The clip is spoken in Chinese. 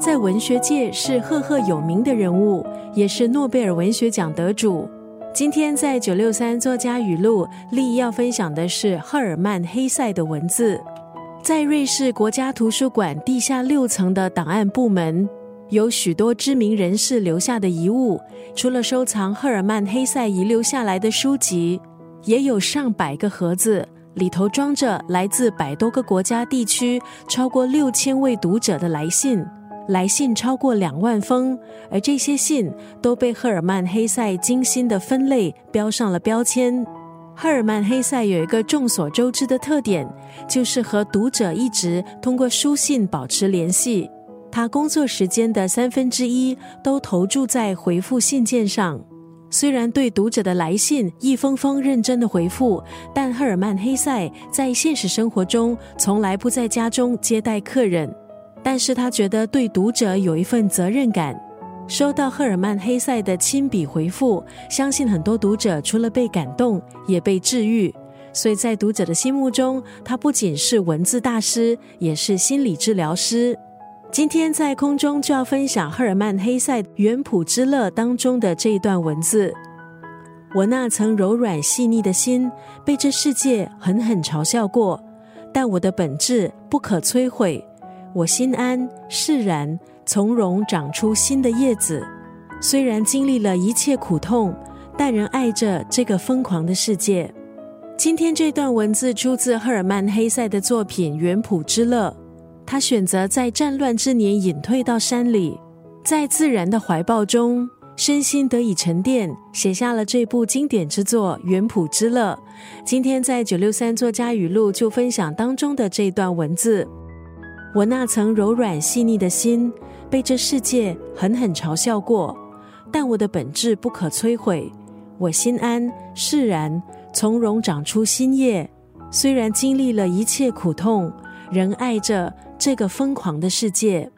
在文学界是赫赫有名的人物，也是诺贝尔文学奖得主。今天在九六三作家语录，利要分享的是赫尔曼·黑塞的文字。在瑞士国家图书馆地下六层的档案部门，有许多知名人士留下的遗物，除了收藏赫尔曼·黑塞遗留下来的书籍，也有上百个盒子。里头装着来自百多个国家地区、超过六千位读者的来信，来信超过两万封，而这些信都被赫尔曼·黑塞精心的分类，标上了标签。赫尔曼·黑塞有一个众所周知的特点，就是和读者一直通过书信保持联系，他工作时间的三分之一都投注在回复信件上。虽然对读者的来信一封封认真的回复，但赫尔曼·黑塞在现实生活中从来不在家中接待客人。但是他觉得对读者有一份责任感。收到赫尔曼·黑塞的亲笔回复，相信很多读者除了被感动，也被治愈。所以在读者的心目中，他不仅是文字大师，也是心理治疗师。今天在空中就要分享赫尔曼·黑塞《原谱之乐》当中的这一段文字。我那曾柔软细腻的心，被这世界狠狠嘲笑过，但我的本质不可摧毁。我心安释然，从容长出新的叶子。虽然经历了一切苦痛，但仍爱着这个疯狂的世界。今天这段文字出自赫尔曼·黑塞的作品《原谱之乐》。他选择在战乱之年隐退到山里，在自然的怀抱中，身心得以沉淀，写下了这部经典之作《原谱之乐》。今天在九六三作家语录就分享当中的这段文字：我那层柔软细腻的心，被这世界狠狠嘲笑过，但我的本质不可摧毁。我心安释然，从容长出新叶。虽然经历了一切苦痛，仍爱着。这个疯狂的世界。